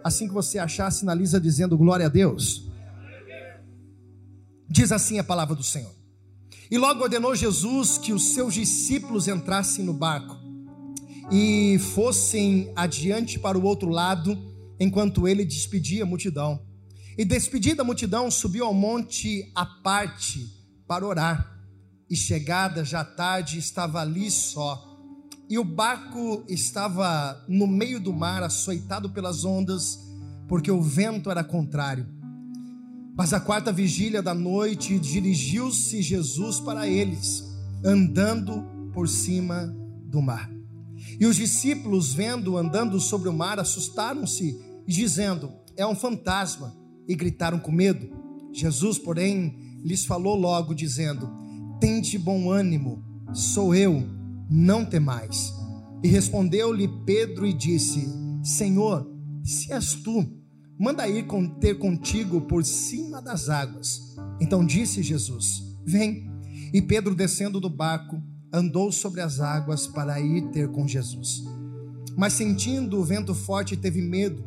22, versículo 22. Assim que você achar, sinaliza dizendo glória a Deus. Diz assim a palavra do Senhor. E logo ordenou Jesus que os seus discípulos entrassem no barco e fossem adiante para o outro lado, enquanto ele despedia a multidão. E despedida a multidão, subiu ao monte à parte para orar. E chegada já tarde, estava ali só. E o barco estava no meio do mar, açoitado pelas ondas, porque o vento era contrário. Mas a quarta vigília da noite dirigiu-se Jesus para eles, andando por cima do mar. E os discípulos, vendo andando sobre o mar, assustaram-se, dizendo: É um fantasma, e gritaram com medo. Jesus, porém, lhes falou logo, dizendo: Tente bom ânimo, sou eu, não temais. E respondeu-lhe Pedro e disse: Senhor, se és tu, manda ir ter contigo por cima das águas. Então disse Jesus: Vem. E Pedro, descendo do barco, andou sobre as águas para ir ter com Jesus. Mas sentindo o vento forte, teve medo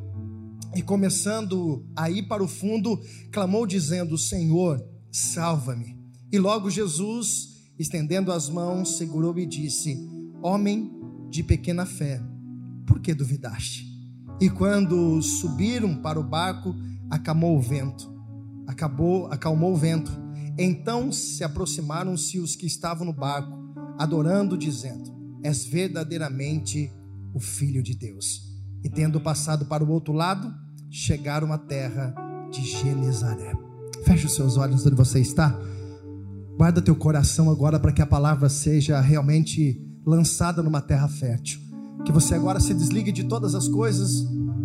e, começando a ir para o fundo, clamou, dizendo: Senhor, salva-me. E logo Jesus, estendendo as mãos, segurou e disse: Homem de pequena fé, por que duvidaste? E quando subiram para o barco, acalmou o vento. Acabou, acalmou o vento. Então se aproximaram-se os que estavam no barco adorando, dizendo: És verdadeiramente o Filho de Deus. E tendo passado para o outro lado, chegaram à terra de Genezaré. Feche os seus olhos onde você está. Guarda teu coração agora para que a palavra seja realmente lançada numa terra fértil. Que você agora se desligue de todas as coisas.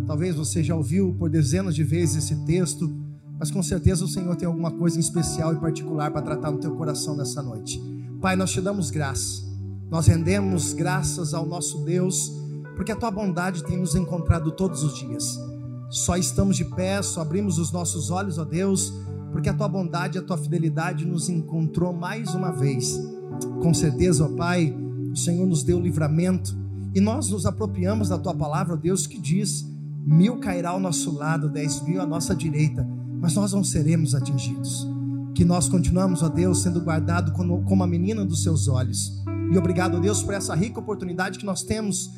Talvez você já ouviu por dezenas de vezes esse texto, mas com certeza o Senhor tem alguma coisa em especial e particular para tratar no teu coração nessa noite. Pai, nós te damos graça, nós rendemos graças ao nosso Deus, porque a tua bondade tem nos encontrado todos os dias. Só estamos de pé, só abrimos os nossos olhos, ó Deus, porque a tua bondade e a tua fidelidade nos encontrou mais uma vez. Com certeza, ó Pai, o Senhor nos deu livramento e nós nos apropriamos da tua palavra, ó Deus, que diz: mil cairá ao nosso lado, dez mil à nossa direita, mas nós não seremos atingidos que nós continuamos, ó Deus, sendo guardado como, a menina dos seus olhos. E obrigado, ó Deus, por essa rica oportunidade que nós temos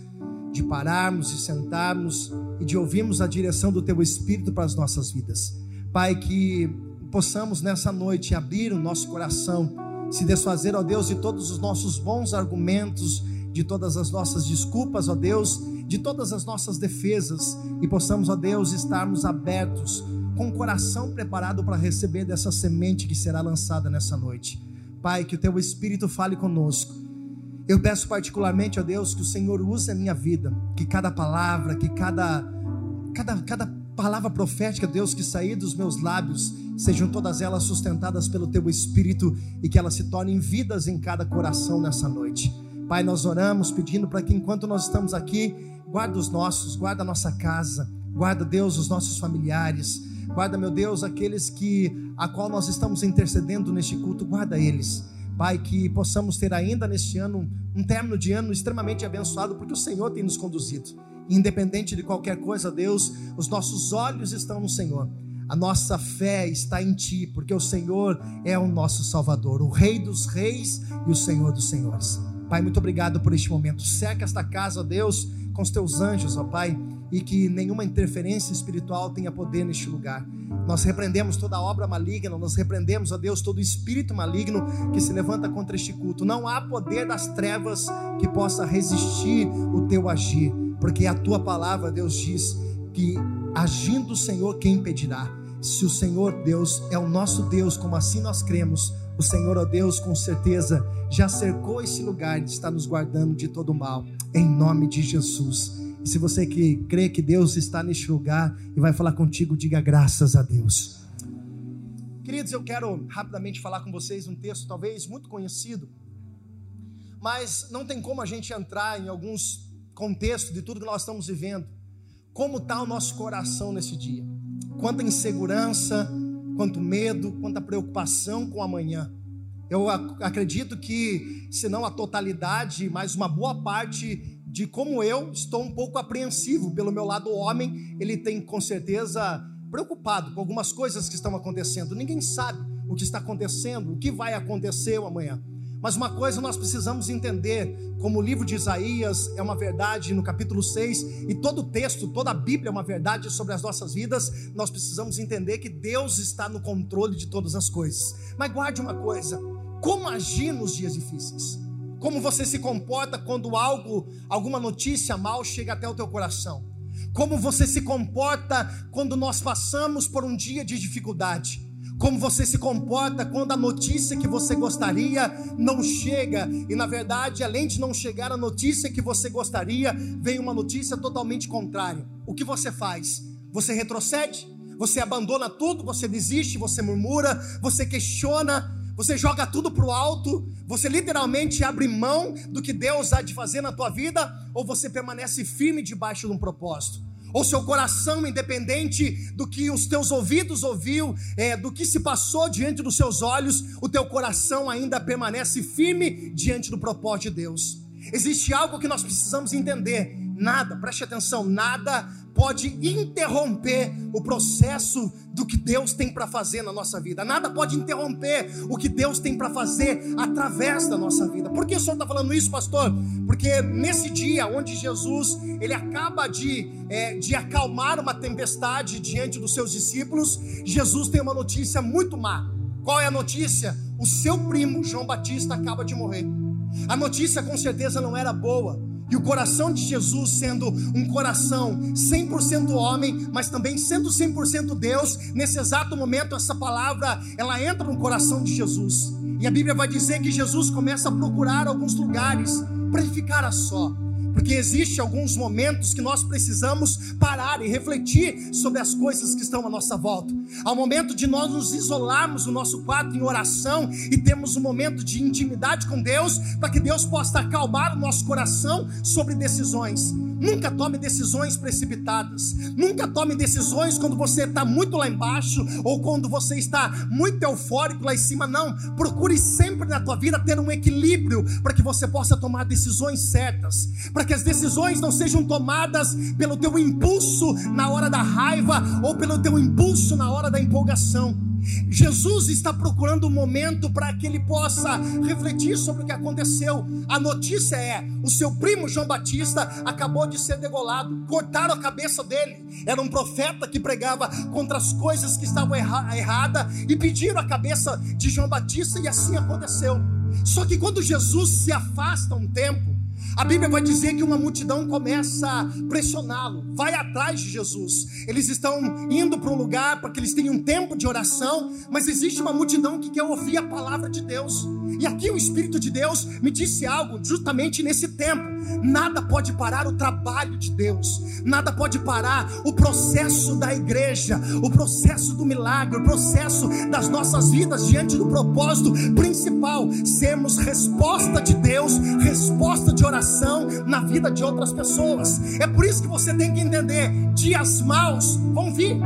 de pararmos, de sentarmos e de ouvirmos a direção do Teu Espírito para as nossas vidas. Pai, que possamos nessa noite abrir o nosso coração, se desfazer, ó Deus, de todos os nossos bons argumentos, de todas as nossas desculpas, ó Deus, de todas as nossas defesas, e possamos, ó Deus, estarmos abertos com o coração preparado para receber dessa semente que será lançada nessa noite. Pai, que o teu Espírito fale conosco. Eu peço particularmente a Deus que o Senhor use a minha vida, que cada palavra, que cada, cada, cada palavra profética, Deus, que sair dos meus lábios, sejam todas elas sustentadas pelo teu Espírito e que elas se tornem vidas em cada coração nessa noite. Pai, nós oramos pedindo para que enquanto nós estamos aqui, guarda os nossos, guarda a nossa casa, guarda Deus os nossos familiares, Guarda, meu Deus, aqueles que a qual nós estamos intercedendo neste culto, guarda eles. Pai, que possamos ter ainda neste ano um término de ano extremamente abençoado, porque o Senhor tem nos conduzido. Independente de qualquer coisa, Deus, os nossos olhos estão no Senhor. A nossa fé está em Ti, porque o Senhor é o nosso Salvador, o Rei dos Reis e o Senhor dos Senhores. Pai, muito obrigado por este momento. Seca esta casa, Deus, com os teus anjos, ó Pai e que nenhuma interferência espiritual tenha poder neste lugar. Nós repreendemos toda obra maligna, nós repreendemos, ó Deus, todo espírito maligno que se levanta contra este culto. Não há poder das trevas que possa resistir o teu agir, porque a tua palavra, Deus, diz que agindo o Senhor, quem impedirá? Se o Senhor Deus é o nosso Deus, como assim nós cremos, o Senhor, ó Deus, com certeza já cercou esse lugar e está nos guardando de todo mal, em nome de Jesus. E se você que crê que Deus está neste lugar e vai falar contigo, diga graças a Deus. Queridos, eu quero rapidamente falar com vocês um texto talvez muito conhecido, mas não tem como a gente entrar em alguns contextos de tudo que nós estamos vivendo. Como está o nosso coração nesse dia? Quanta insegurança, quanto medo, quanta preocupação com amanhã. Eu acredito que, se não a totalidade, mas uma boa parte de como eu estou um pouco apreensivo pelo meu lado homem, ele tem com certeza preocupado com algumas coisas que estão acontecendo. Ninguém sabe o que está acontecendo, o que vai acontecer amanhã. Mas uma coisa nós precisamos entender, como o livro de Isaías é uma verdade no capítulo 6, e todo o texto, toda a Bíblia é uma verdade sobre as nossas vidas, nós precisamos entender que Deus está no controle de todas as coisas. Mas guarde uma coisa: como agir nos dias difíceis? Como você se comporta quando algo, alguma notícia mal chega até o teu coração? Como você se comporta quando nós passamos por um dia de dificuldade? Como você se comporta quando a notícia que você gostaria não chega, e na verdade, além de não chegar a notícia que você gostaria, vem uma notícia totalmente contrária. O que você faz? Você retrocede? Você abandona tudo? Você desiste? Você murmura? Você questiona? Você joga tudo para o alto? Você literalmente abre mão do que Deus há de fazer na tua vida? Ou você permanece firme debaixo de um propósito? Ou seu coração, independente do que os teus ouvidos ouviu, é, do que se passou diante dos seus olhos, o teu coração ainda permanece firme diante do propósito de Deus. Existe algo que nós precisamos entender. Nada, preste atenção, nada pode interromper o processo do que Deus tem para fazer na nossa vida. Nada pode interromper o que Deus tem para fazer através da nossa vida. Por que o senhor está falando isso, pastor? Porque nesse dia onde Jesus ele acaba de, é, de acalmar uma tempestade diante dos seus discípulos, Jesus tem uma notícia muito má. Qual é a notícia? O seu primo João Batista acaba de morrer. A notícia com certeza não era boa. E o coração de Jesus sendo um coração 100% homem, mas também sendo 100% Deus, nesse exato momento essa palavra, ela entra no coração de Jesus. E a Bíblia vai dizer que Jesus começa a procurar alguns lugares para ele ficar a só. Porque existe alguns momentos que nós precisamos parar e refletir sobre as coisas que estão à nossa volta. Há um momento de nós nos isolarmos no nosso quarto em oração e temos um momento de intimidade com Deus, para que Deus possa acalmar o nosso coração sobre decisões. Nunca tome decisões precipitadas. Nunca tome decisões quando você está muito lá embaixo ou quando você está muito eufórico lá em cima. Não. Procure sempre na tua vida ter um equilíbrio para que você possa tomar decisões certas. Para que as decisões não sejam tomadas pelo teu impulso na hora da raiva ou pelo teu impulso na hora da empolgação. Jesus está procurando um momento para que ele possa refletir sobre o que aconteceu. A notícia é: o seu primo João Batista acabou de ser degolado, cortaram a cabeça dele. Era um profeta que pregava contra as coisas que estavam erra erradas e pediram a cabeça de João Batista, e assim aconteceu. Só que quando Jesus se afasta um tempo, a Bíblia vai dizer que uma multidão começa a pressioná-lo, vai atrás de Jesus. Eles estão indo para um lugar para que eles tenham um tempo de oração, mas existe uma multidão que quer ouvir a palavra de Deus. E aqui o Espírito de Deus me disse algo justamente nesse tempo. Nada pode parar o trabalho de Deus, nada pode parar o processo da igreja, o processo do milagre, o processo das nossas vidas diante do propósito principal: sermos resposta de Deus, resposta de oração na vida de outras pessoas. É por isso que você tem que entender: dias maus vão vir.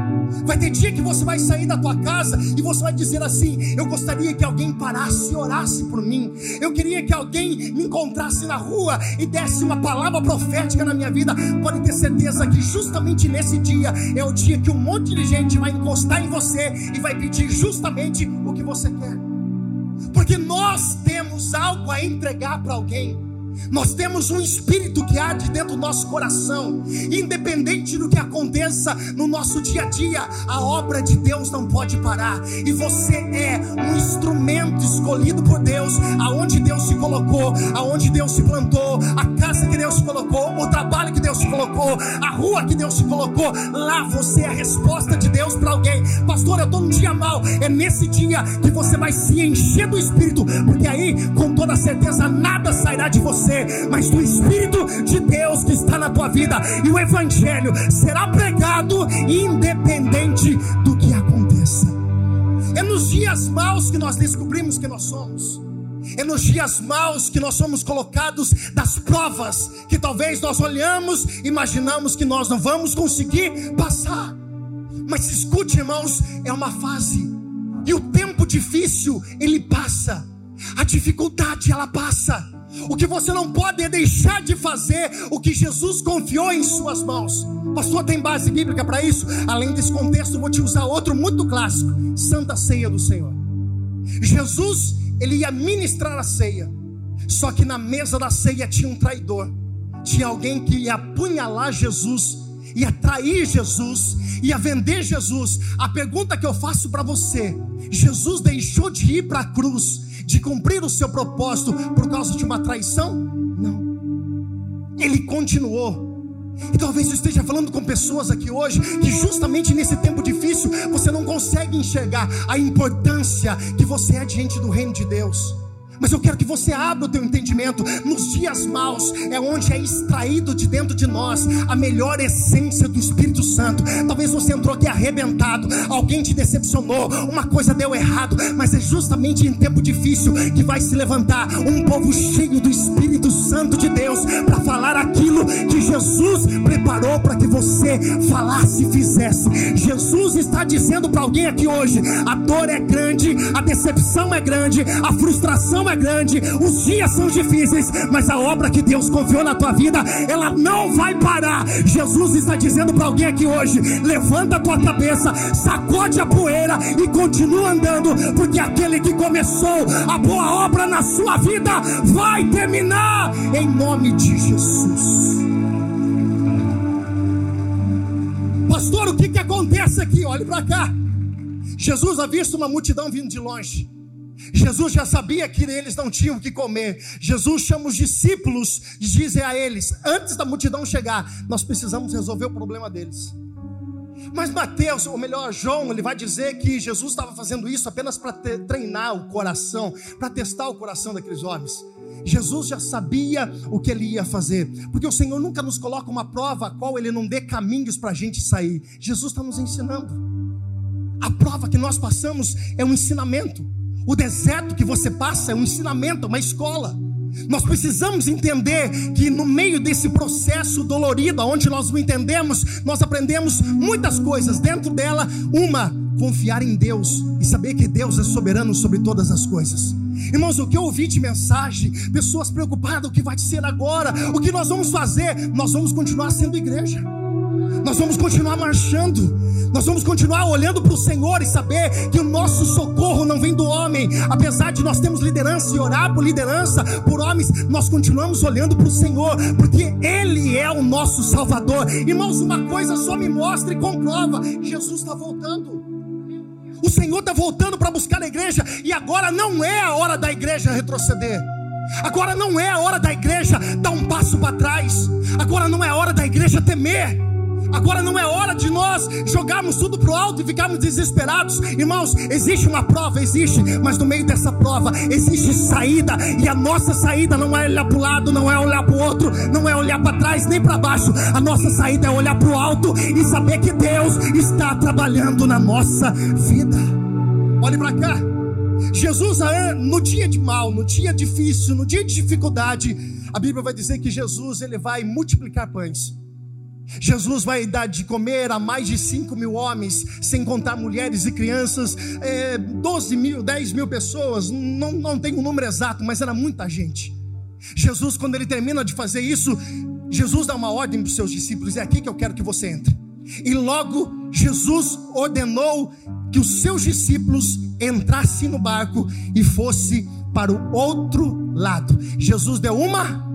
Vai ter dia que você vai sair da tua casa e você vai dizer assim: Eu gostaria que alguém parasse e orasse por mim. Eu queria que alguém me encontrasse na rua e desse uma palavra profética na minha vida. Pode ter certeza que justamente nesse dia é o dia que um monte de gente vai encostar em você e vai pedir justamente o que você quer. Porque nós temos algo a entregar para alguém. Nós temos um espírito que arde dentro do nosso coração, independente do que aconteça no nosso dia a dia, a obra de Deus não pode parar. E você é um instrumento escolhido por Deus, aonde Deus se colocou, aonde Deus se plantou, a casa que Deus colocou, o trabalho se colocou, a rua que Deus se colocou. Lá você é a resposta de Deus para alguém. Pastor, eu estou num dia mal. É nesse dia que você vai se encher do espírito, porque aí, com toda certeza, nada sairá de você, mas do Espírito de Deus que está na tua vida. E o Evangelho será pregado independente do que aconteça. É nos dias maus que nós descobrimos que nós somos. É nos dias maus que nós somos colocados das provas que talvez nós olhamos, imaginamos que nós não vamos conseguir passar. Mas escute, irmãos, é uma fase. E o tempo difícil, ele passa. A dificuldade, ela passa. O que você não pode é deixar de fazer o que Jesus confiou em suas mãos. Pastor, tem base bíblica para isso? Além desse contexto, vou te usar outro muito clássico: Santa Ceia do Senhor. Jesus, ele ia ministrar a ceia. Só que na mesa da ceia tinha um traidor. Tinha alguém que ia apunhalar Jesus, ia trair Jesus, ia vender Jesus. A pergunta que eu faço para você: Jesus deixou de ir para a cruz de cumprir o seu propósito por causa de uma traição? Não. Ele continuou. E talvez eu esteja falando com pessoas aqui hoje que justamente nesse tempo difícil você não consegue enxergar a importância que você é diante do reino de Deus. Mas eu quero que você abra o teu entendimento. Nos dias maus é onde é extraído de dentro de nós a melhor essência do Espírito Santo. Talvez você entrou aqui arrebentado, alguém te decepcionou, uma coisa deu errado, mas é justamente em tempo difícil que vai se levantar um povo cheio do Espírito Santo de Deus para falar aquilo que Jesus preparou para que você falasse e fizesse. Jesus está dizendo para alguém aqui hoje: a dor é grande, a decepção é grande, a frustração é grande, os dias são difíceis, mas a obra que Deus confiou na tua vida, ela não vai parar. Jesus está dizendo para alguém aqui hoje: levanta a tua cabeça, sacode a poeira e continua andando, porque aquele que começou a boa obra na sua vida vai terminar em nome de Jesus. Pastor, o que, que acontece aqui? Olhe para cá. Jesus havia visto uma multidão vindo de longe. Jesus já sabia que eles não tinham o que comer. Jesus chama os discípulos e diz a eles: antes da multidão chegar, nós precisamos resolver o problema deles. Mas Mateus, ou melhor, João, ele vai dizer que Jesus estava fazendo isso apenas para treinar o coração, para testar o coração daqueles homens. Jesus já sabia o que ele ia fazer, porque o Senhor nunca nos coloca uma prova a qual ele não dê caminhos para a gente sair. Jesus está nos ensinando. A prova que nós passamos é um ensinamento. O deserto que você passa é um ensinamento, uma escola. Nós precisamos entender que no meio desse processo dolorido, onde nós não entendemos, nós aprendemos muitas coisas. Dentro dela, uma, confiar em Deus e saber que Deus é soberano sobre todas as coisas. Irmãos, o que eu ouvi de mensagem, pessoas preocupadas, o que vai ser agora, o que nós vamos fazer, nós vamos continuar sendo igreja. Nós vamos continuar marchando. Nós vamos continuar olhando para o Senhor e saber que o nosso socorro não vem do homem. Apesar de nós termos liderança e orar por liderança, por homens, nós continuamos olhando para o Senhor, porque Ele é o nosso Salvador. Irmãos, uma coisa só me mostra e comprova: Jesus está voltando. O Senhor está voltando para buscar a igreja, e agora não é a hora da igreja retroceder. Agora não é a hora da igreja dar um passo para trás. Agora não é a hora da igreja temer. Agora não é hora de nós jogarmos tudo para o alto e ficarmos desesperados. Irmãos, existe uma prova, existe, mas no meio dessa prova existe saída. E a nossa saída não é olhar para o lado, não é olhar para o outro, não é olhar para trás nem para baixo. A nossa saída é olhar para o alto e saber que Deus está trabalhando na nossa vida. Olhe para cá. Jesus, no dia de mal, no dia difícil, no dia de dificuldade, a Bíblia vai dizer que Jesus ele vai multiplicar pães. Jesus vai dar de comer a mais de 5 mil homens, sem contar mulheres e crianças, é, 12 mil, 10 mil pessoas, não, não tem um número exato, mas era muita gente. Jesus, quando ele termina de fazer isso, Jesus dá uma ordem para os seus discípulos: é aqui que eu quero que você entre. E logo Jesus ordenou que os seus discípulos entrassem no barco e fosse para o outro lado. Jesus deu uma,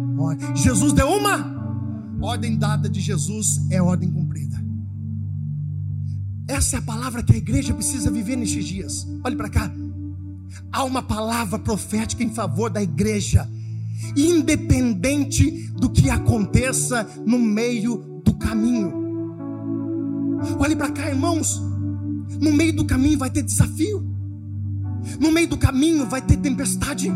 Jesus deu uma Ordem dada de Jesus é ordem cumprida. Essa é a palavra que a igreja precisa viver nestes dias. Olhe para cá. Há uma palavra profética em favor da igreja, independente do que aconteça no meio do caminho. Olhe para cá, irmãos. No meio do caminho vai ter desafio. No meio do caminho vai ter tempestade.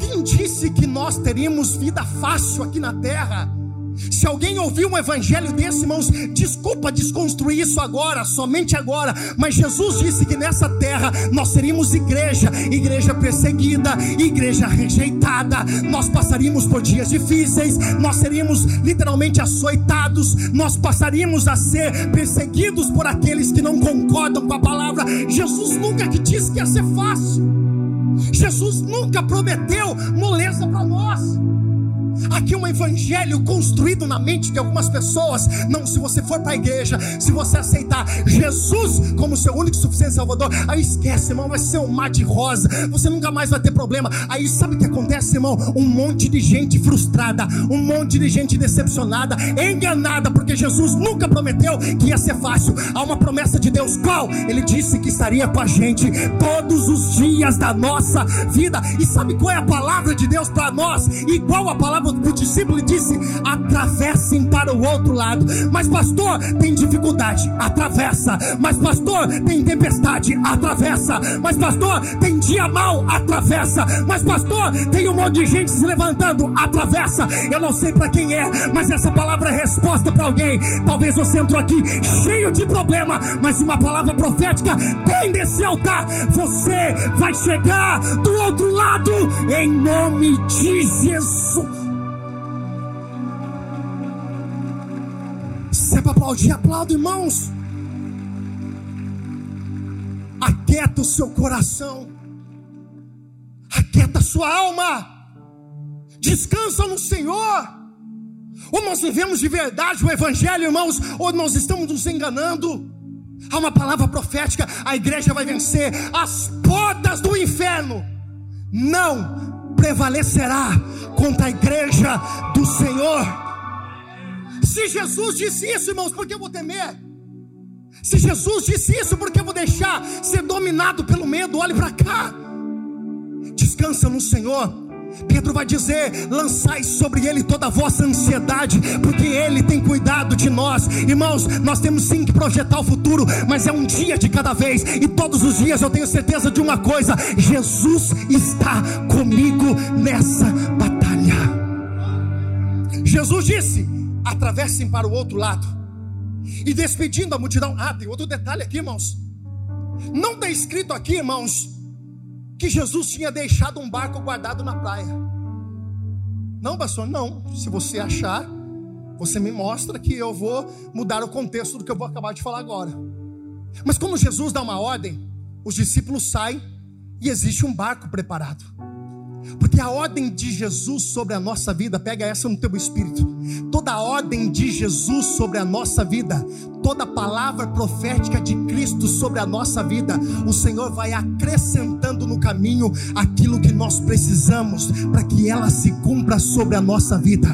Quem disse que nós teríamos vida fácil aqui na terra? Se alguém ouvir um evangelho desse, irmãos, desculpa desconstruir isso agora, somente agora. Mas Jesus disse que nessa terra nós seríamos igreja, igreja perseguida, igreja rejeitada. Nós passaríamos por dias difíceis, nós seríamos literalmente açoitados, nós passaríamos a ser perseguidos por aqueles que não concordam com a palavra. Jesus nunca que disse que ia ser fácil. Jesus nunca prometeu moleza para nós. Aqui um evangelho construído na mente de algumas pessoas. Não, se você for para a igreja, se você aceitar Jesus como seu único suficiente Salvador, aí esquece, irmão, vai ser um mar de rosa. Você nunca mais vai ter problema. Aí sabe o que acontece, irmão? Um monte de gente frustrada, um monte de gente decepcionada, enganada, porque Jesus nunca prometeu que ia ser fácil. Há uma promessa de Deus, qual? Ele disse que estaria com a gente todos os dias da nossa vida. E sabe qual é a palavra de Deus para nós? Igual a palavra o discípulo disse: atravessem para o outro lado. Mas, pastor, tem dificuldade, atravessa. Mas, pastor, tem tempestade, atravessa. Mas, pastor, tem dia mal, atravessa. Mas, pastor, tem um monte de gente se levantando, atravessa. Eu não sei para quem é, mas essa palavra é resposta para alguém. Talvez você entrou aqui cheio de problema, mas uma palavra profética tem desse altar. Você vai chegar do outro lado em nome de Jesus. Se é para aplaudir, aplauda, irmãos. Aquieta o seu coração. Aquieta a sua alma. Descansa no Senhor. Ou nós vivemos de verdade o Evangelho, irmãos, ou nós estamos nos enganando. Há uma palavra profética: a igreja vai vencer as portas do inferno. Não prevalecerá contra a igreja do Senhor. Se Jesus disse isso, irmãos, por que eu vou temer? Se Jesus disse isso, por que eu vou deixar ser dominado pelo medo? Olhe para cá. Descansa no Senhor. Pedro vai dizer: lançai sobre ele toda a vossa ansiedade, porque ele tem cuidado de nós. Irmãos, nós temos sim que projetar o futuro, mas é um dia de cada vez, e todos os dias eu tenho certeza de uma coisa: Jesus está comigo nessa batalha. Jesus disse: atravessem para o outro lado. E despedindo a multidão. Ah, tem outro detalhe aqui, irmãos. Não está escrito aqui, irmãos, que Jesus tinha deixado um barco guardado na praia. Não, pastor, não. Se você achar, você me mostra que eu vou mudar o contexto do que eu vou acabar de falar agora. Mas quando Jesus dá uma ordem, os discípulos saem e existe um barco preparado. Porque a ordem de Jesus sobre a nossa vida, pega essa no teu espírito. Toda ordem de Jesus sobre a nossa vida, toda palavra profética de Cristo sobre a nossa vida, o Senhor vai acrescentando no caminho aquilo que nós precisamos para que ela se cumpra sobre a nossa vida.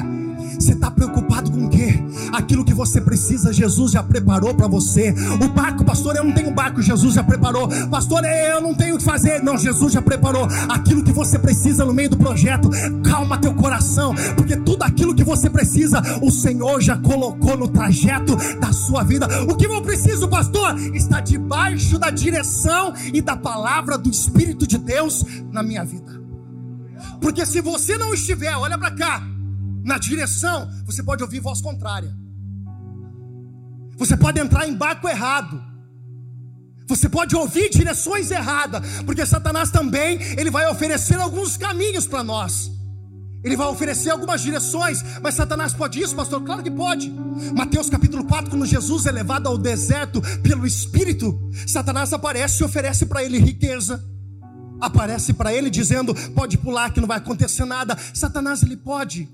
Você está preocupado com o quê? Aquilo que você precisa, Jesus já preparou para você. O barco, pastor, eu não tenho barco, Jesus já preparou. Pastor, eu não tenho o que fazer. Não, Jesus já preparou. Aquilo que você precisa no meio do projeto, calma teu coração, porque tudo aquilo que você precisa, o Senhor já colocou no trajeto da sua vida. O que eu preciso, pastor, está debaixo da direção e da palavra do Espírito de Deus na minha vida. Porque se você não estiver, olha para cá, na direção, você pode ouvir voz contrária. Você pode entrar em barco errado. Você pode ouvir direções erradas, porque Satanás também ele vai oferecer alguns caminhos para nós. Ele vai oferecer algumas direções, mas Satanás pode isso, pastor? Claro que pode. Mateus capítulo 4, quando Jesus é levado ao deserto pelo Espírito, Satanás aparece e oferece para ele riqueza. Aparece para ele dizendo: pode pular que não vai acontecer nada. Satanás ele pode.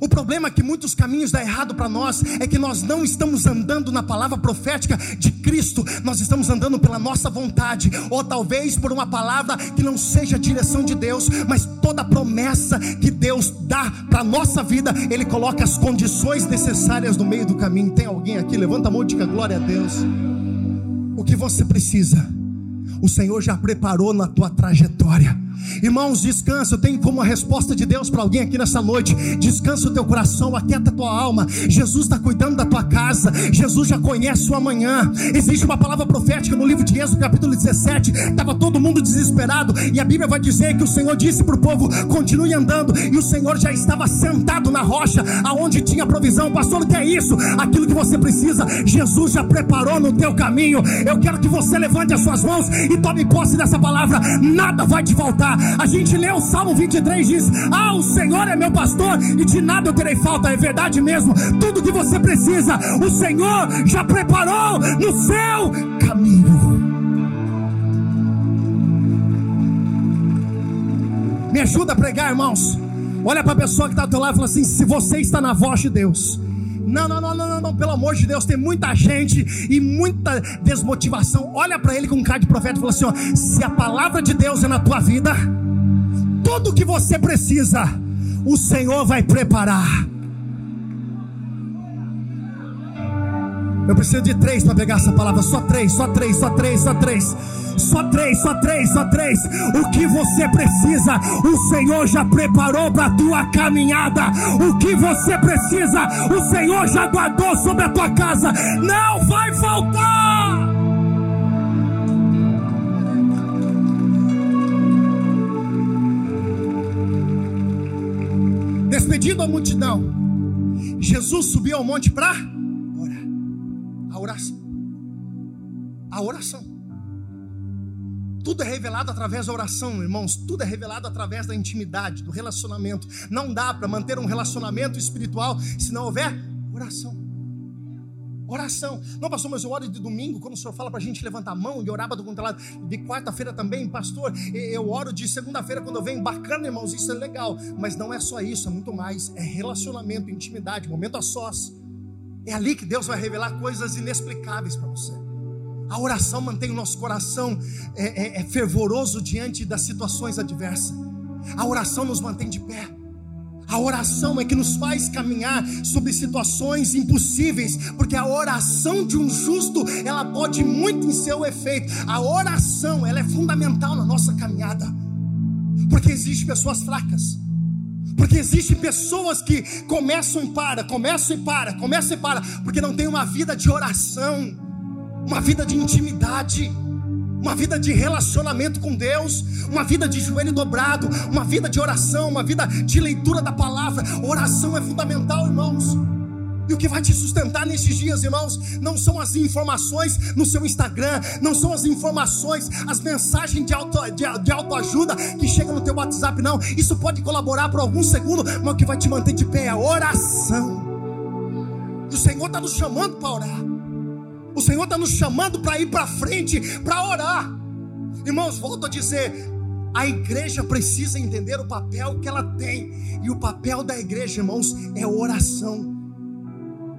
O problema é que muitos caminhos dão errado para nós é que nós não estamos andando na palavra profética de Cristo, nós estamos andando pela nossa vontade, ou talvez por uma palavra que não seja a direção de Deus, mas toda promessa que Deus dá para nossa vida, Ele coloca as condições necessárias no meio do caminho. Tem alguém aqui? Levanta a mão e diga glória a Deus. O que você precisa, o Senhor já preparou na tua trajetória. Irmãos, descansa. Tenho como uma resposta de Deus para alguém aqui nessa noite. Descansa o teu coração, aquieta a tua alma. Jesus está cuidando da tua casa. Jesus já conhece o amanhã. Existe uma palavra profética no livro de Êxodo, capítulo 17. Estava todo mundo desesperado. E a Bíblia vai dizer que o Senhor disse para o povo: continue andando. E o Senhor já estava sentado na rocha, aonde tinha provisão. Pastor, o que é isso? Aquilo que você precisa, Jesus já preparou no teu caminho. Eu quero que você levante as suas mãos e tome posse dessa palavra. Nada vai te faltar a gente lê o Salmo 23 diz: Ah, o Senhor é meu pastor e de nada eu terei falta. É verdade mesmo. Tudo que você precisa, o Senhor já preparou no seu caminho. Me ajuda a pregar, irmãos. Olha para a pessoa que está do teu lado e fala assim: se você está na voz de Deus. Não, não, não, não, não, não, pelo amor de Deus, tem muita gente e muita desmotivação. Olha para ele com um cara de profeta e fala assim: ó, se a palavra de Deus é na tua vida, tudo que você precisa, o Senhor vai preparar. Eu preciso de três para pegar essa palavra. Só três, só três, só três, só três. Só três, só três, só três. O que você precisa, o Senhor já preparou para a tua caminhada. O que você precisa, o Senhor já guardou sobre a tua casa. Não vai faltar. Despedido a multidão, Jesus subiu ao monte para a oração. A oração. Tudo é revelado através da oração, irmãos. Tudo é revelado através da intimidade, do relacionamento. Não dá para manter um relacionamento espiritual se não houver oração. Oração. Não, pastor, mas eu oro de domingo, quando o senhor fala para a gente levantar a mão e orar para do lado. De quarta-feira também, pastor, eu oro de segunda-feira quando eu venho. Bacana, irmãos, isso é legal. Mas não é só isso, é muito mais. É relacionamento, intimidade, momento a sós. É ali que Deus vai revelar coisas inexplicáveis para você. A oração mantém o nosso coração é, é, é fervoroso diante das situações adversas. A oração nos mantém de pé. A oração é que nos faz caminhar sobre situações impossíveis, porque a oração de um justo, ela pode muito em seu efeito. A oração, ela é fundamental na nossa caminhada. Porque existem pessoas fracas. Porque existem pessoas que começam e para, começam e para, começam e para, porque não tem uma vida de oração, uma vida de intimidade, uma vida de relacionamento com Deus, uma vida de joelho dobrado, uma vida de oração, uma vida de leitura da palavra. Oração é fundamental, irmãos. E o que vai te sustentar nesses dias, irmãos, não são as informações no seu Instagram, não são as informações, as mensagens de, auto, de, de autoajuda que chegam no teu WhatsApp, não. Isso pode colaborar por alguns segundos, mas o que vai te manter de pé é a oração. E o Senhor está nos chamando para orar. O Senhor está nos chamando para ir para frente, para orar. Irmãos, volto a dizer, a igreja precisa entender o papel que ela tem. E o papel da igreja, irmãos, é oração.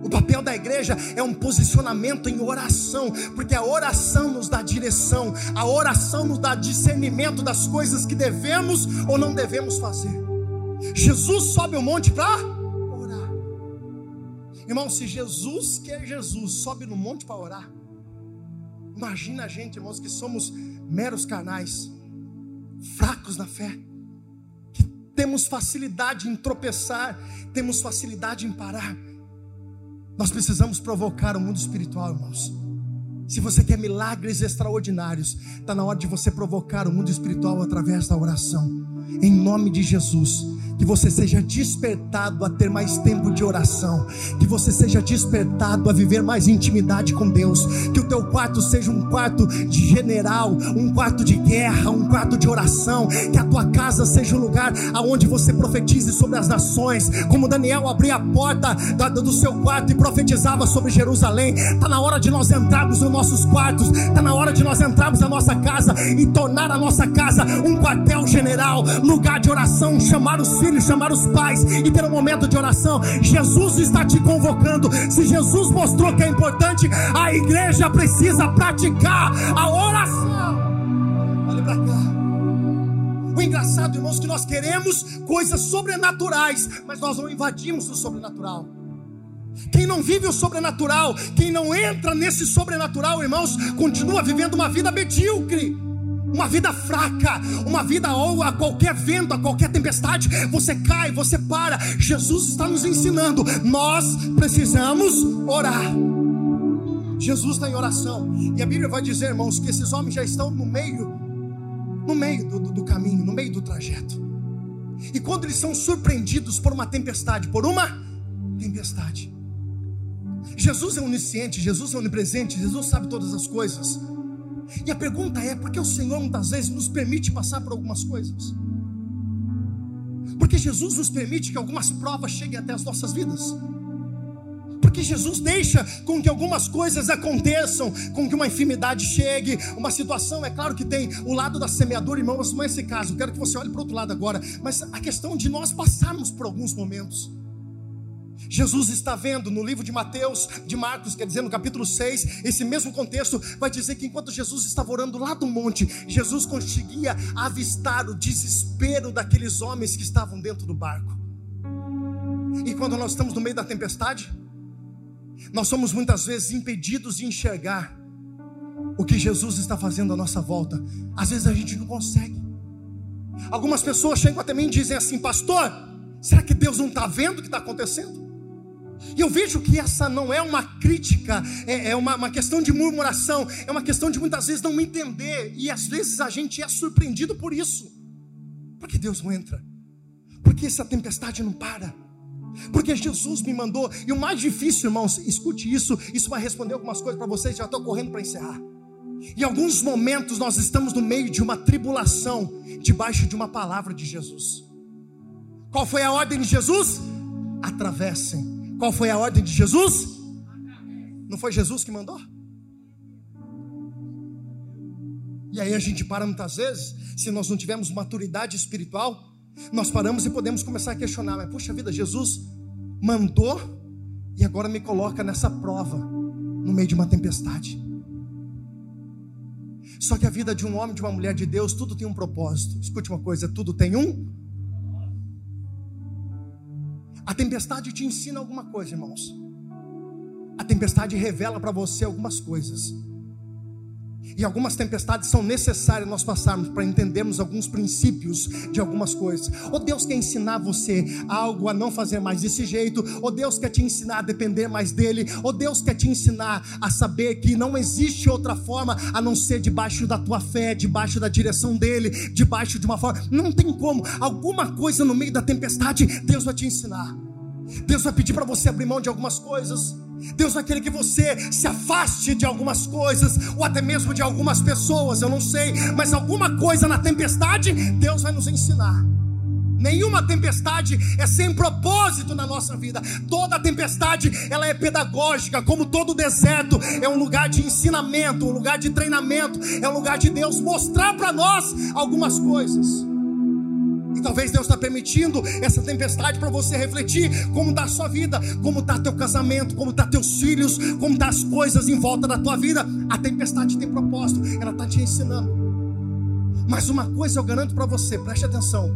O papel da igreja é um posicionamento em oração, porque a oração nos dá direção, a oração nos dá discernimento das coisas que devemos ou não devemos fazer. Jesus sobe o monte para orar. Irmão, se Jesus, que é Jesus, sobe no monte para orar, imagina a gente, irmãos, que somos meros carnais, fracos na fé, que temos facilidade em tropeçar, temos facilidade em parar nós precisamos provocar o mundo espiritual, irmãos. Se você quer milagres extraordinários, está na hora de você provocar o mundo espiritual através da oração. Em nome de Jesus que você seja despertado a ter mais tempo de oração, que você seja despertado a viver mais intimidade com Deus, que o teu quarto seja um quarto de general, um quarto de guerra, um quarto de oração, que a tua casa seja um lugar aonde você profetize sobre as nações, como Daniel abria a porta do seu quarto e profetizava sobre Jerusalém. Está na hora de nós entrarmos nos nossos quartos, está na hora de nós entrarmos na nossa casa e tornar a nossa casa um quartel general, lugar de oração, chamar os filhos filhos, chamar os pais e ter um momento de oração. Jesus está te convocando. Se Jesus mostrou que é importante, a igreja precisa praticar a oração. Olha para cá. O engraçado, irmãos, que nós queremos coisas sobrenaturais, mas nós não invadimos o sobrenatural. Quem não vive o sobrenatural, quem não entra nesse sobrenatural, irmãos, continua vivendo uma vida medíocre uma vida fraca, uma vida ou a qualquer vento, a qualquer tempestade, você cai, você para. Jesus está nos ensinando, nós precisamos orar. Jesus está em oração, e a Bíblia vai dizer, irmãos, que esses homens já estão no meio, no meio do, do, do caminho, no meio do trajeto. E quando eles são surpreendidos por uma tempestade, por uma tempestade, Jesus é onisciente, Jesus é onipresente, Jesus sabe todas as coisas. E a pergunta é: por que o Senhor muitas vezes nos permite passar por algumas coisas? Porque Jesus nos permite que algumas provas cheguem até as nossas vidas. Porque Jesus deixa com que algumas coisas aconteçam, com que uma enfermidade chegue, uma situação, é claro que tem o lado da semeadura, irmão, mas não é esse caso. Eu quero que você olhe para o outro lado agora. Mas a questão de nós passarmos por alguns momentos. Jesus está vendo no livro de Mateus, de Marcos, quer dizer, no capítulo 6, esse mesmo contexto vai dizer que enquanto Jesus estava orando lá do monte, Jesus conseguia avistar o desespero daqueles homens que estavam dentro do barco. E quando nós estamos no meio da tempestade, nós somos muitas vezes impedidos de enxergar o que Jesus está fazendo à nossa volta. Às vezes a gente não consegue. Algumas pessoas chegam até mim e dizem assim, pastor, será que Deus não está vendo o que está acontecendo? E eu vejo que essa não é uma crítica, é, é uma, uma, questão de murmuração, é uma questão de muitas vezes não entender, e às vezes a gente é surpreendido por isso. Por que Deus não entra? Porque essa tempestade não para? Porque Jesus me mandou, e o mais difícil, irmãos, escute isso, isso vai responder algumas coisas para vocês, já estou correndo para encerrar. Em alguns momentos nós estamos no meio de uma tribulação, debaixo de uma palavra de Jesus. Qual foi a ordem de Jesus? Atravessem qual foi a ordem de Jesus? Não foi Jesus que mandou? E aí a gente para muitas vezes, se nós não tivermos maturidade espiritual, nós paramos e podemos começar a questionar, mas puxa vida, Jesus mandou e agora me coloca nessa prova, no meio de uma tempestade. Só que a vida de um homem, de uma mulher de Deus, tudo tem um propósito. Escute uma coisa, tudo tem um a tempestade te ensina alguma coisa, irmãos. A tempestade revela para você algumas coisas. E algumas tempestades são necessárias nós passarmos para entendermos alguns princípios de algumas coisas. Ou Deus quer ensinar você algo a não fazer mais desse jeito, ou Deus quer te ensinar a depender mais dele, ou Deus quer te ensinar a saber que não existe outra forma a não ser debaixo da tua fé, debaixo da direção dele, debaixo de uma forma. Não tem como. Alguma coisa no meio da tempestade, Deus vai te ensinar. Deus vai pedir para você abrir mão de algumas coisas. Deus vai querer que você se afaste de algumas coisas, ou até mesmo de algumas pessoas, eu não sei, mas alguma coisa na tempestade, Deus vai nos ensinar. Nenhuma tempestade é sem propósito na nossa vida. Toda tempestade, ela é pedagógica, como todo deserto, é um lugar de ensinamento, um lugar de treinamento, é um lugar de Deus mostrar para nós algumas coisas. Talvez Deus está permitindo essa tempestade para você refletir como está a sua vida, como está teu casamento, como está teus filhos, como está as coisas em volta da tua vida. A tempestade tem propósito, ela está te ensinando. Mas uma coisa eu garanto para você, preste atenção.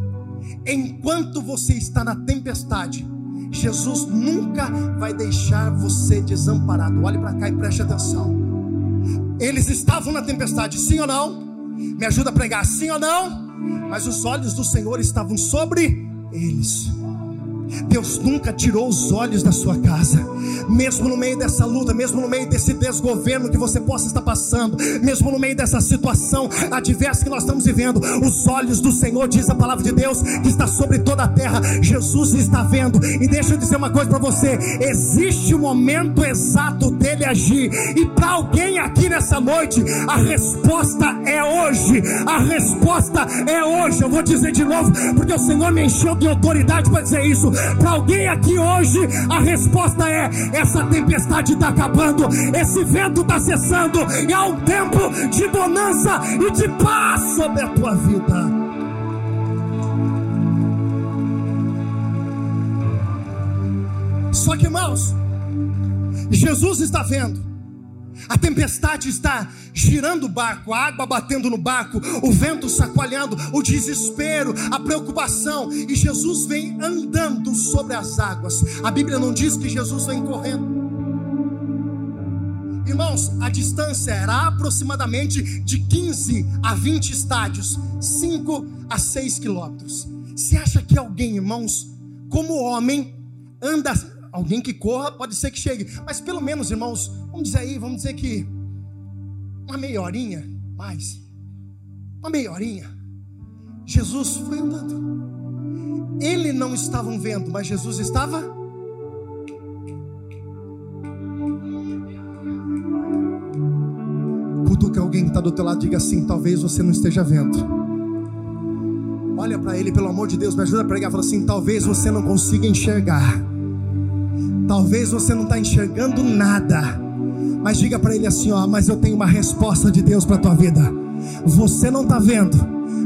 Enquanto você está na tempestade, Jesus nunca vai deixar você desamparado. Olhe para cá e preste atenção. Eles estavam na tempestade, sim ou não? Me ajuda a pregar, sim ou não? Mas os olhos do Senhor estavam sobre eles. Deus nunca tirou os olhos da sua casa, mesmo no meio dessa luta, mesmo no meio desse desgoverno que você possa estar passando, mesmo no meio dessa situação adversa que nós estamos vivendo, os olhos do Senhor, diz a palavra de Deus, que está sobre toda a terra. Jesus está vendo, e deixa eu dizer uma coisa para você: existe o um momento exato dele agir, e para alguém aqui nessa noite, a resposta é hoje. A resposta é hoje. Eu vou dizer de novo, porque o Senhor me encheu de autoridade para dizer isso. Para alguém aqui hoje, a resposta é: essa tempestade está acabando, esse vento está cessando, e há um tempo de bonança e de paz sobre a tua vida. Só que, irmãos, Jesus está vendo a tempestade está girando o barco, a água batendo no barco, o vento sacoalhando, o desespero, a preocupação, e Jesus vem andando sobre as águas. A Bíblia não diz que Jesus vem correndo. Irmãos, a distância era aproximadamente de 15 a 20 estádios, 5 a 6 quilômetros. Você acha que alguém, irmãos, como homem, anda Alguém que corra pode ser que chegue, mas pelo menos, irmãos, vamos dizer aí, vamos dizer que uma meia horinha mais, uma meia horinha. Jesus foi andando. Ele não estavam vendo, mas Jesus estava. Cutuca alguém que está do teu lado, diga assim: talvez você não esteja vendo. Olha para ele, pelo amor de Deus, me ajuda a pregar. Fala assim: talvez você não consiga enxergar Talvez você não está enxergando nada, mas diga para ele assim: ó, mas eu tenho uma resposta de Deus para a tua vida. Você não está vendo,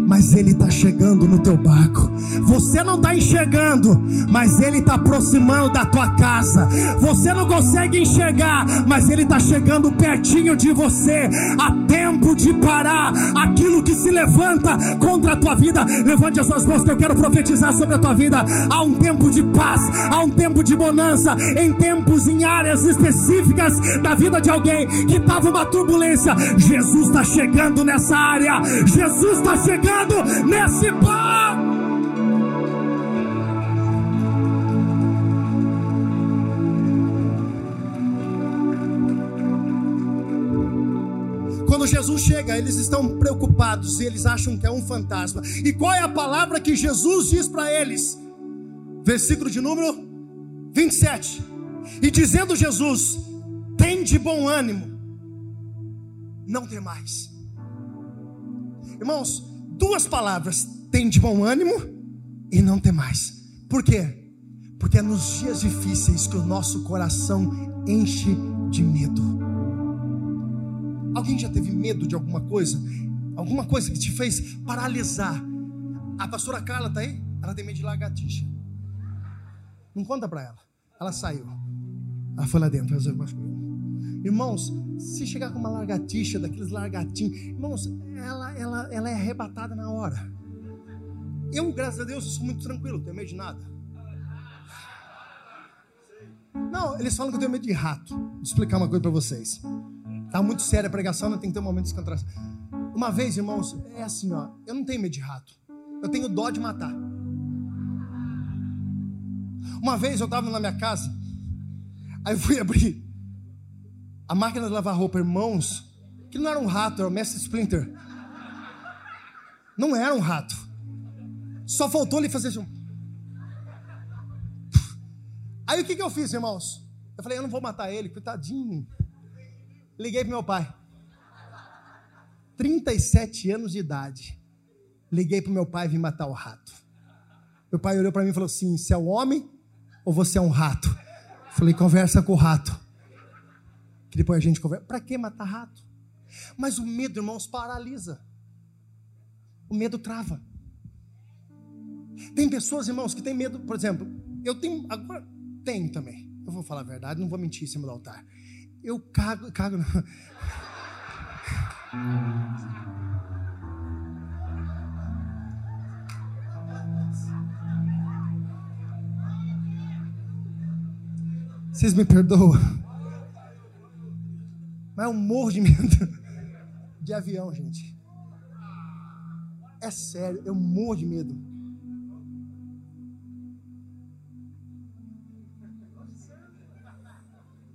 mas Ele está chegando no teu barco. Você não está enxergando, mas Ele está aproximando da tua casa. Você não consegue enxergar, mas Ele está chegando pertinho de você. Há tempo de parar aquilo que se levanta contra a tua vida. Levante as suas mãos que eu quero profetizar sobre a tua vida. Há um tempo de paz, há um tempo de bonança, em tempos, em áreas específicas da vida de alguém que estava uma turbulência. Jesus está chegando nessa área. Jesus está chegando nesse bar. Quando Jesus chega, eles estão preocupados e eles acham que é um fantasma. E qual é a palavra que Jesus diz para eles? Versículo de número 27. E dizendo Jesus: Tem de bom ânimo, não tem mais. Irmãos, duas palavras: tem de bom ânimo e não tem mais. Por quê? Porque é nos dias difíceis que o nosso coração enche de medo. Alguém já teve medo de alguma coisa? Alguma coisa que te fez paralisar? A pastora Carla tá aí? Ela tem medo de lagartixa. Não conta para ela. Ela saiu. Ela foi lá dentro resolveu Irmãos, se chegar com uma largatixa, daqueles largatinhos, irmãos, ela, ela, ela é arrebatada na hora. Eu, graças a Deus, sou muito tranquilo, não tenho medo de nada. Não, eles falam que eu tenho medo de rato. Vou explicar uma coisa para vocês. Tá muito séria a pregação, não né? tem que ter um momento de descontração. Uma vez, irmãos, é assim, ó. Eu não tenho medo de rato. Eu tenho dó de matar. Uma vez eu estava na minha casa, aí eu fui abrir a máquina de lavar roupa, irmãos, que não era um rato, era o Mestre Splinter. Não era um rato. Só faltou ele fazer assim. Aí o que, que eu fiz, irmãos? Eu falei, eu não vou matar ele, coitadinho. Liguei pro meu pai. 37 anos de idade. Liguei pro meu pai vim matar o rato. Meu pai olhou para mim e falou assim: Você é um homem ou você é um rato? falei, conversa com o rato que depois a gente conversa. Para que matar rato? Mas o medo, irmãos, paralisa. O medo trava. Tem pessoas, irmãos, que têm medo, por exemplo, eu tenho, agora tenho também. Eu vou falar a verdade, não vou mentir em cima do altar. Eu cago, cago. Vocês me perdoam? Mas eu morro de medo de avião, gente. É sério, eu morro de medo.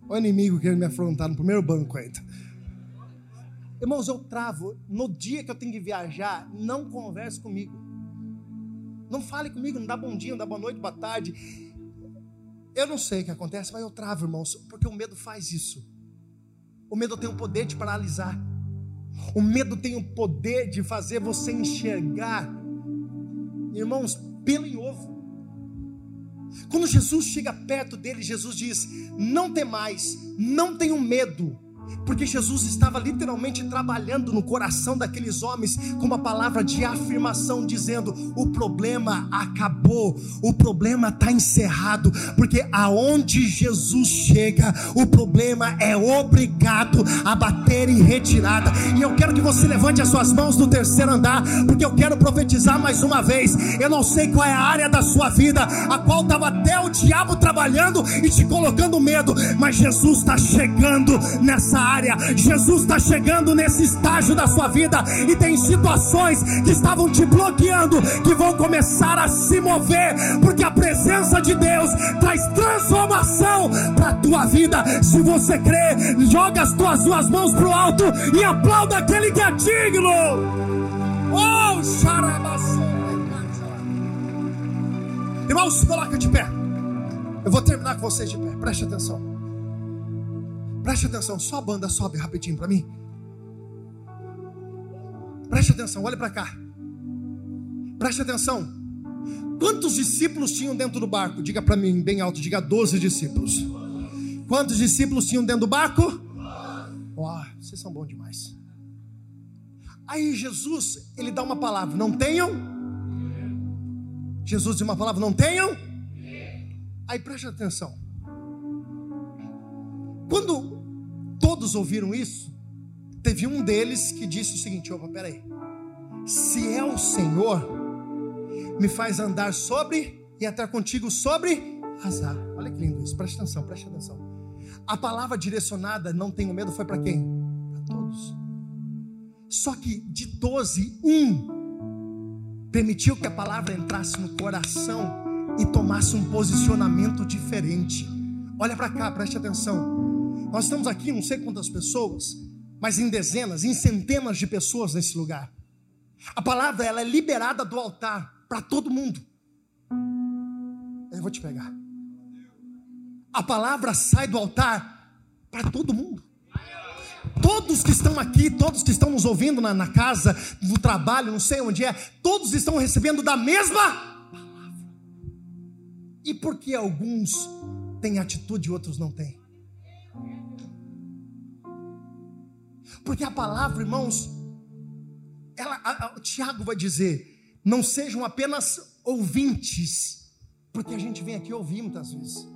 O inimigo querendo me afrontar no primeiro banco ainda. Irmãos, eu travo. No dia que eu tenho que viajar, não converse comigo. Não fale comigo, não dá bom dia, não dá boa noite, boa tarde. Eu não sei o que acontece, mas eu travo, irmãos, porque o medo faz isso. O medo tem o poder de paralisar. O medo tem o poder de fazer você enxergar, irmãos, pelo em ovo. Quando Jesus chega perto dele, Jesus diz: Não tem mais, não tenham medo porque Jesus estava literalmente trabalhando no coração daqueles homens com uma palavra de afirmação, dizendo: o problema acabou, o problema está encerrado, porque aonde Jesus chega, o problema é obrigado a bater em retirada. E eu quero que você levante as suas mãos no terceiro andar, porque eu quero profetizar mais uma vez. Eu não sei qual é a área da sua vida, a qual estava até o diabo trabalhando e te colocando medo, mas Jesus está chegando nessa área área. Jesus está chegando nesse estágio da sua vida e tem situações que estavam te bloqueando que vão começar a se mover, porque a presença de Deus traz transformação para a tua vida. Se você crê, joga as tuas duas mãos para o alto e aplauda aquele que é digno. Oh, Irmãos, coloca de pé. Eu vou terminar com vocês de pé. Preste atenção. Preste atenção, só a banda sobe rapidinho para mim. Preste atenção, olha para cá. Preste atenção. Quantos discípulos tinham dentro do barco? Diga para mim bem alto, diga 12 discípulos. Quantos discípulos tinham dentro do barco? Ó, oh, vocês são bons demais. Aí Jesus, ele dá uma palavra, não tenham? Jesus diz uma palavra, não tenham? Aí preste atenção. Quando todos ouviram isso, teve um deles que disse o seguinte: opa, peraí. Se é o Senhor, me faz andar sobre e até contigo sobre águas. Olha que lindo isso, preste atenção, preste atenção. A palavra direcionada, não tenho medo, foi para quem? Para todos. Só que de 12, um permitiu que a palavra entrasse no coração e tomasse um posicionamento diferente. Olha para cá, preste atenção. Nós estamos aqui, não sei quantas pessoas, mas em dezenas, em centenas de pessoas nesse lugar. A palavra ela é liberada do altar para todo mundo. Eu vou te pegar. A palavra sai do altar para todo mundo. Todos que estão aqui, todos que estão nos ouvindo na, na casa, no trabalho, não sei onde é, todos estão recebendo da mesma palavra. E por que alguns têm atitude e outros não têm? Porque a palavra, irmãos, ela, a, a, o Tiago vai dizer: não sejam apenas ouvintes, porque a gente vem aqui ouvir muitas vezes.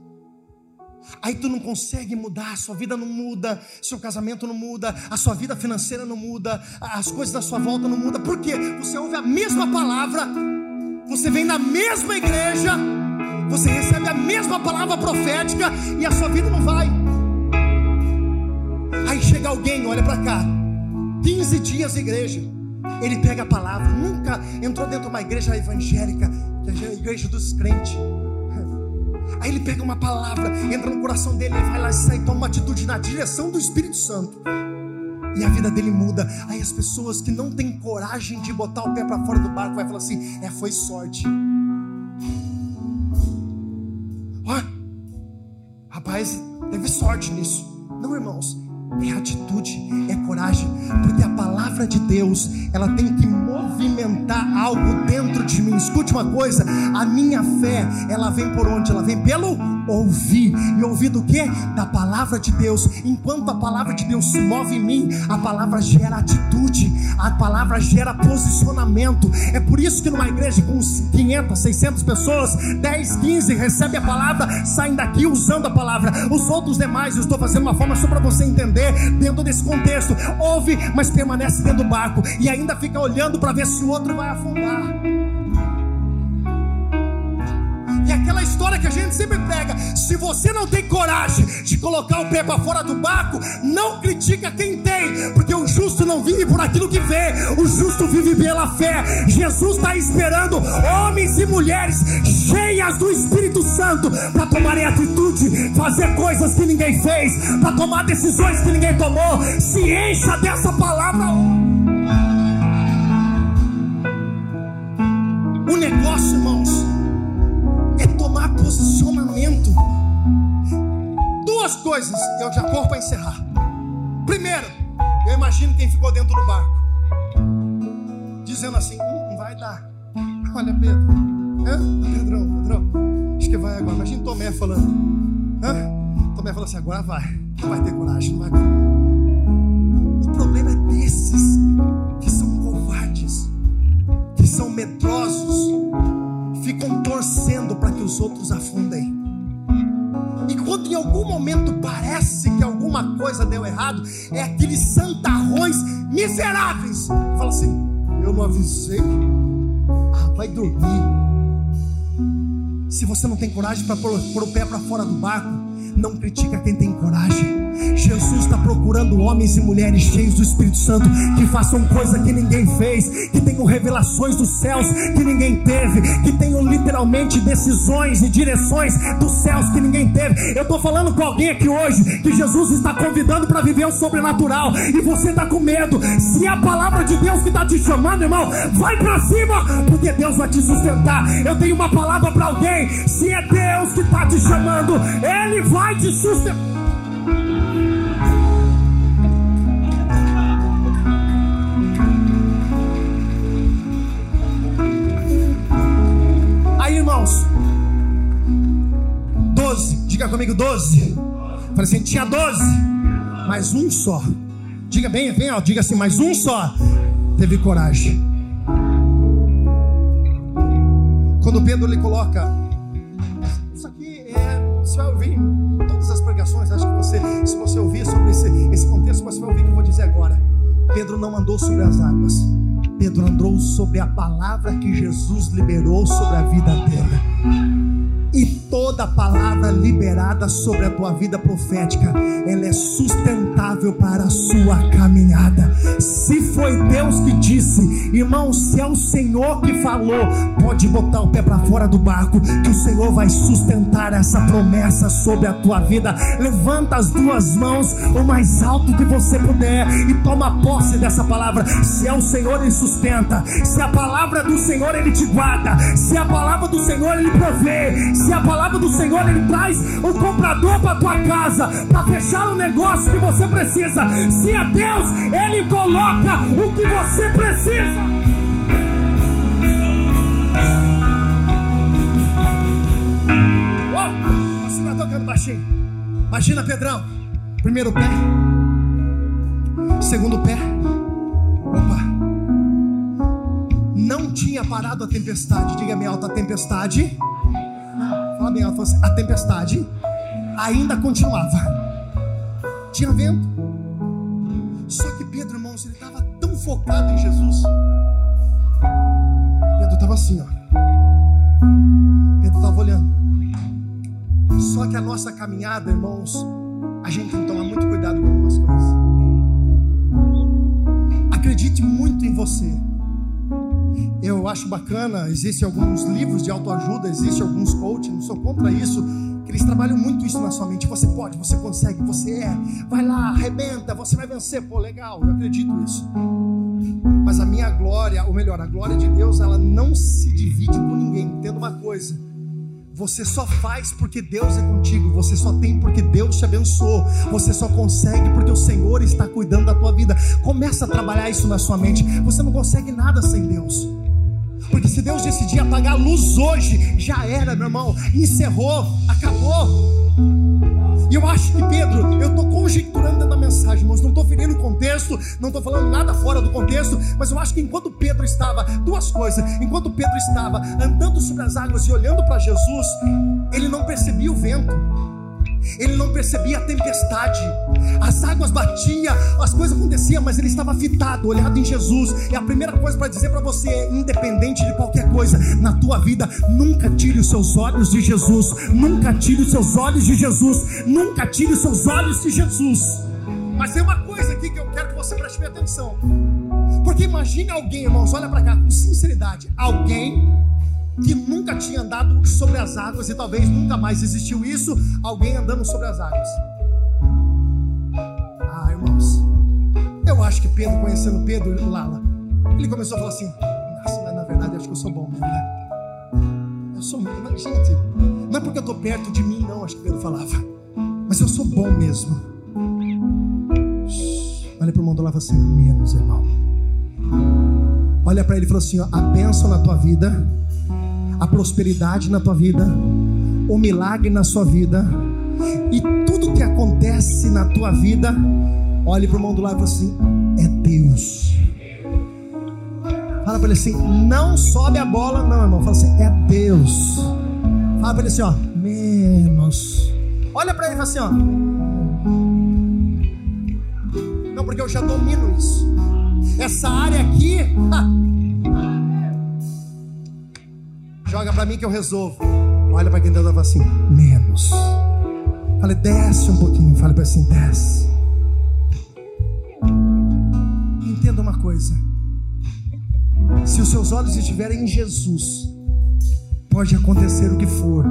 Aí tu não consegue mudar, a sua vida não muda, seu casamento não muda, a sua vida financeira não muda, as coisas da sua volta não mudam. Por quê? Você ouve a mesma palavra, você vem na mesma igreja, você recebe a mesma palavra profética e a sua vida não vai. Aí chega alguém, olha para cá, 15 dias de igreja, ele pega a palavra, nunca entrou dentro de uma igreja evangélica, é a igreja dos crentes Aí ele pega uma palavra, entra no coração dele, ele vai lá e sai, toma uma atitude na direção do Espírito Santo. E a vida dele muda. Aí as pessoas que não têm coragem de botar o pé para fora do barco vai falar assim: "É, foi sorte". Ó, rapaz, teve sorte nisso. Não, irmãos, é atitude, é coragem, porque a palavra de Deus, ela tem que movimentar algo dentro de mim. Escute uma coisa, a minha fé, ela vem por onde? Ela vem pelo ouvir. E ouvir do que? Da palavra de Deus. Enquanto a palavra de Deus se move em mim, a palavra gera atitude, a palavra gera posicionamento. É por isso que numa igreja com 500, 600 pessoas, 10, 15 recebe a palavra, saem daqui usando a palavra. Os outros demais, eu estou fazendo uma forma só para você entender, dentro desse contexto. Ouve, mas permanece dentro do barco e ainda fica olhando para ver se o outro vai afundar. Que a gente sempre pega: se você não tem coragem de colocar o pé para fora do barco, não critica quem tem, porque o justo não vive por aquilo que vê, o justo vive pela fé. Jesus está esperando homens e mulheres cheias do Espírito Santo para tomarem atitude, fazer coisas que ninguém fez, para tomar decisões que ninguém tomou. Se encha dessa palavra. O negócio, irmãos posicionamento. Duas coisas eu já corro para encerrar. Primeiro, eu imagino quem ficou dentro do barco, dizendo assim: hum, não vai dar. Olha, Pedro, Hã? Pedrão, Pedrão, acho que vai agora. Imagina Tomé falando: Hã? Tomé falou assim: agora vai, não vai ter coragem, não vai. O problema é desses que são covardes, que são medrosos ficam torcendo para que os outros afundem. E quando em algum momento parece que alguma coisa deu errado, é aqueles santarrões miseráveis que falam assim: Eu não avisei. Ah, vai dormir. Se você não tem coragem para pôr, pôr o pé para fora do barco, não critica quem tem coragem. Jesus está procurando homens e mulheres cheios do Espírito Santo que façam coisa que ninguém fez, que tenham revelações dos céus que ninguém teve, que tenham literalmente decisões e direções dos céus que ninguém teve. Eu estou falando com alguém aqui hoje que Jesus está convidando para viver o sobrenatural e você está com medo. Se é a palavra de Deus que está te chamando, irmão, vai para cima, porque Deus vai te sustentar. Eu tenho uma palavra para alguém. Se é Deus que está te chamando, Ele vai te sustentar. irmãos? Doze, diga comigo, doze. Falei assim: tinha doze, mas um só. Diga bem, vem, ó, diga assim: mais um só. Teve coragem. Quando Pedro lhe coloca, isso aqui é, você vai ouvir pregações. Acho que você, se você ouvir sobre esse, esse contexto, você vai ouvir o que eu vou dizer agora. Pedro não andou sobre as águas. Pedro andou sobre a palavra que Jesus liberou sobre a vida dele e toda palavra liberada sobre a tua vida profética, ela é sustentável para a sua caminhada. Se foi Deus que disse, irmão, se é o Senhor que falou, pode botar o pé para fora do barco, que o Senhor vai sustentar essa promessa sobre a tua vida. Levanta as duas mãos o mais alto que você puder e toma posse dessa palavra. Se é o Senhor, ele sustenta. Se a palavra do Senhor, ele te guarda. Se a palavra do Senhor, ele provê se a palavra do Senhor ele traz o comprador para tua casa, para fechar o negócio que você precisa. Se é Deus, ele coloca o que você precisa. Você tocando baixinho. Imagina, Pedrão. Primeiro pé. Segundo pé. Opa. Não tinha parado a tempestade. Diga-me alta tempestade Falou assim, a tempestade ainda continuava. Tinha vento. Só que Pedro, irmãos, ele estava tão focado em Jesus. Pedro estava assim, ó. Pedro estava olhando. Só que a nossa caminhada, irmãos, a gente tem que tomar muito cuidado com algumas coisas. Acredite muito em você eu acho bacana, existem alguns livros de autoajuda, existem alguns coaches, não sou contra isso, que eles trabalham muito isso na sua mente. Você pode, você consegue, você é. Vai lá, arrebenta, você vai vencer. Pô, legal, eu acredito nisso. Mas a minha glória, ou melhor, a glória de Deus, ela não se divide com ninguém. Entenda uma coisa. Você só faz porque Deus é contigo. Você só tem porque Deus te abençoou. Você só consegue porque o Senhor está cuidando da tua vida. Começa a trabalhar isso na sua mente. Você não consegue nada sem Deus. Porque se Deus decidir apagar a luz hoje, já era, meu irmão. Encerrou, acabou. E eu acho que Pedro, eu estou conjecturando dentro da mensagem, irmãos, não estou ferindo o contexto, não estou falando nada fora do contexto, mas eu acho que enquanto Pedro estava, duas coisas, enquanto Pedro estava andando sobre as águas e olhando para Jesus, ele não percebia o vento ele não percebia a tempestade, as águas batiam, as coisas aconteciam, mas ele estava fitado, olhado em Jesus. E a primeira coisa para dizer para você é: independente de qualquer coisa na tua vida, nunca tire os seus olhos de Jesus, nunca tire os seus olhos de Jesus, nunca tire os seus olhos de Jesus. Mas tem uma coisa aqui que eu quero que você preste atenção, porque imagine alguém, irmãos, olha para cá com sinceridade, alguém que nunca tinha andado sobre as águas e talvez nunca mais existiu isso, alguém andando sobre as águas. Irmãos, eu acho que Pedro, conhecendo Pedro Lala, ele começou a falar assim: Nossa, mas na verdade acho que eu sou bom mesmo, né? Eu sou mas, gente, não é porque eu estou perto de mim, não, acho que Pedro falava, mas eu sou bom mesmo. Olha para o mundo lá e fala assim: Menos, irmão. Olha para ele e falou assim: ó, A bênção na tua vida a prosperidade na tua vida, o milagre na sua vida e tudo que acontece na tua vida, olhe para o irmão do lado e fala assim: é Deus. Fala para ele assim: não sobe a bola, não, irmão. Fala assim: é Deus. Fala para ele assim: ó, menos. Olha para ele e fala assim: ó. Não, porque eu já domino isso. Essa área aqui. Ha, Joga para mim que eu resolvo. Olha para quem está fala assim, menos. Fale, desce um pouquinho. Fale para assim, desce. Se os seus olhos estiverem em Jesus, pode acontecer o que for.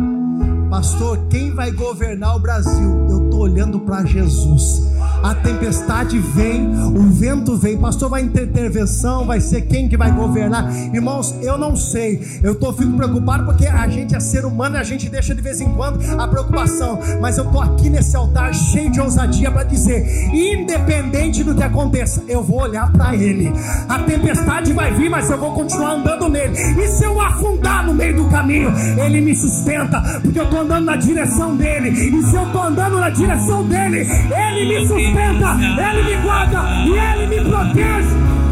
Pastor, quem vai governar o Brasil? Eu estou olhando para Jesus. A tempestade vem, o vento vem. Pastor, vai ter intervenção, vai ser quem que vai governar? Irmãos, eu não sei. Eu tô fico preocupado porque a gente é ser humano e a gente deixa de vez em quando a preocupação. Mas eu tô aqui nesse altar cheio de ousadia para dizer, independente do que aconteça, eu vou olhar para Ele. A tempestade vai vir, mas eu vou continuar andando nele. E se eu afundar no meio do caminho, Ele me sustenta, porque eu tô andando na direção dele. E se eu tô andando na direção dele, Ele me sustenta, Ele me guarda e Ele me protege.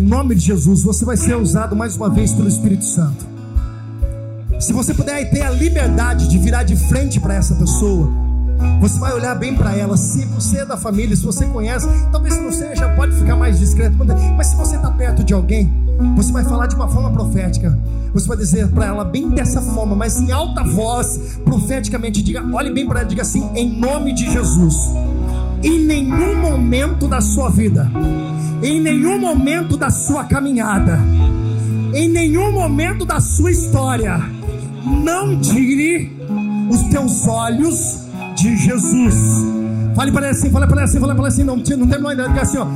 Nome de Jesus, você vai ser usado mais uma vez pelo Espírito Santo. Se você puder ter a liberdade de virar de frente para essa pessoa, você vai olhar bem para ela. Se você é da família, se você conhece, talvez não seja, pode ficar mais discreto, mas se você está perto de alguém, você vai falar de uma forma profética. Você vai dizer para ela bem dessa forma, mas em alta voz, profeticamente, diga, olhe bem para ela, diga assim, em nome de Jesus. Em nenhum momento da sua vida em nenhum momento da sua caminhada, em nenhum momento da sua história, não tire os teus olhos de Jesus. Fale para ele assim, fale para ele assim, fale para ele assim, não, não tem mais nada, assim, ó,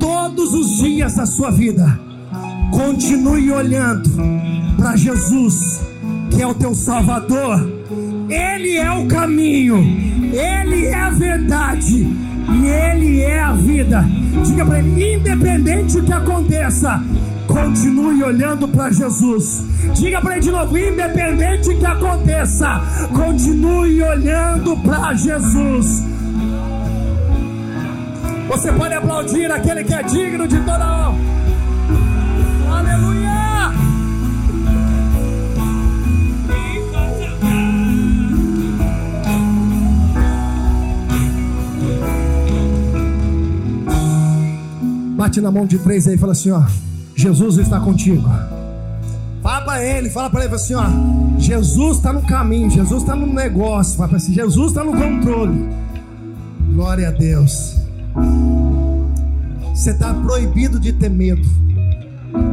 todos os dias da sua vida, continue olhando para Jesus, que é o teu Salvador. Ele é o caminho, Ele é a verdade e Ele é a vida. Diga para ele, independente do que aconteça, continue olhando para Jesus. Diga para ele de novo, independente do que aconteça, continue olhando para Jesus. Você pode aplaudir aquele que é digno de toda honra. Bate na mão de três aí e fala assim: ó, Jesus está contigo. Fala para ele, fala para ele assim: ó, Jesus está no caminho, Jesus está no negócio. Fala para assim: Jesus está no controle. Glória a Deus. Você está proibido de ter medo.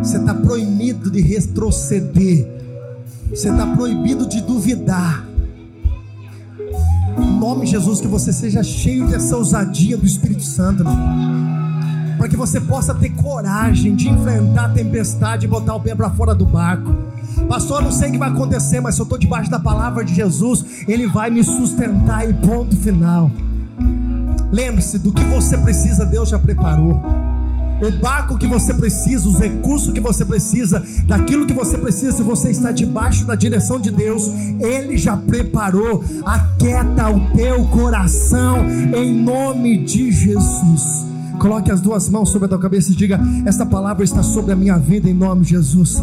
Você está proibido de retroceder. Você está proibido de duvidar. Em nome de Jesus, que você seja cheio dessa ousadia do Espírito Santo. Para que você possa ter coragem de enfrentar a tempestade e botar o pé para fora do barco. Pastor, eu não sei o que vai acontecer, mas se eu estou debaixo da palavra de Jesus, Ele vai me sustentar e ponto final. Lembre-se do que você precisa, Deus já preparou. O barco que você precisa, os recursos que você precisa, daquilo que você precisa, se você está debaixo da direção de Deus, Ele já preparou. Aquieta o teu coração em nome de Jesus. Coloque as duas mãos sobre a tua cabeça e diga: Esta palavra está sobre a minha vida em nome de Jesus.